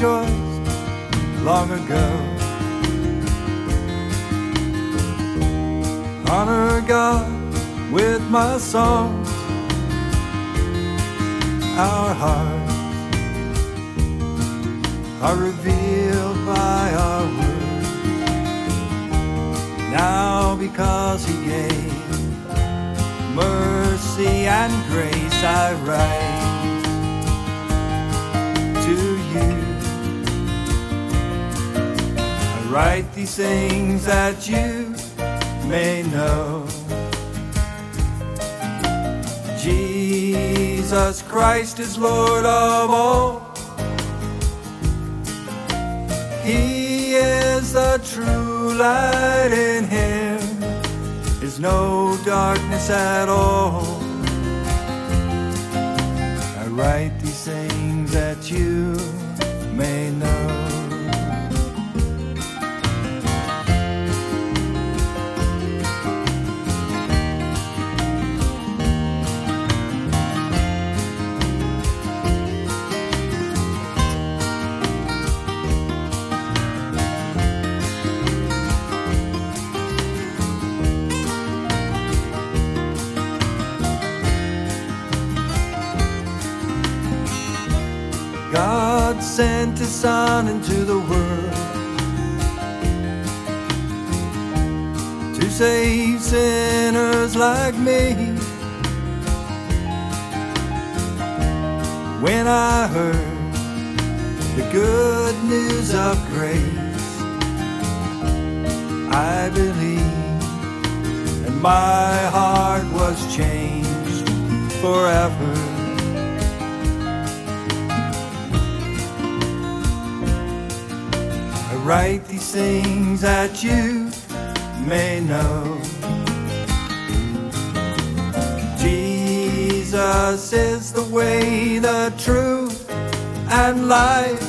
long ago. Honor God with my songs, our hearts are revealed by our words. Now, because He gave mercy and grace, I write to you. Write these things that you may know. Jesus Christ is Lord of all. He is the true light in him is no darkness at all. I write these things that you God sent his son into the world to save sinners like me. When I heard the good news of grace, I believed, and my heart was changed forever. Write these things that you may know. Jesus is the way, the truth, and life.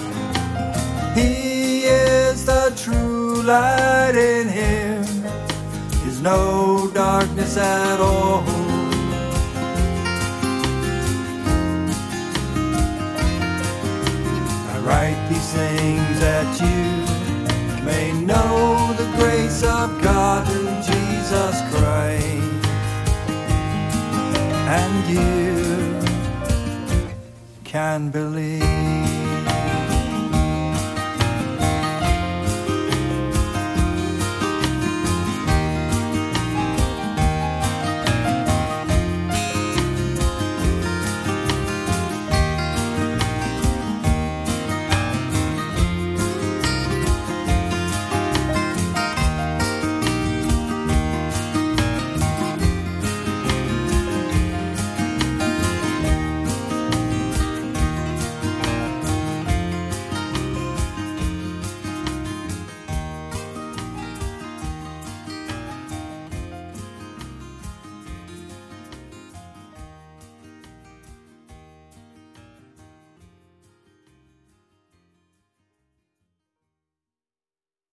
He is the true light in him. Is no darkness at all. You can believe.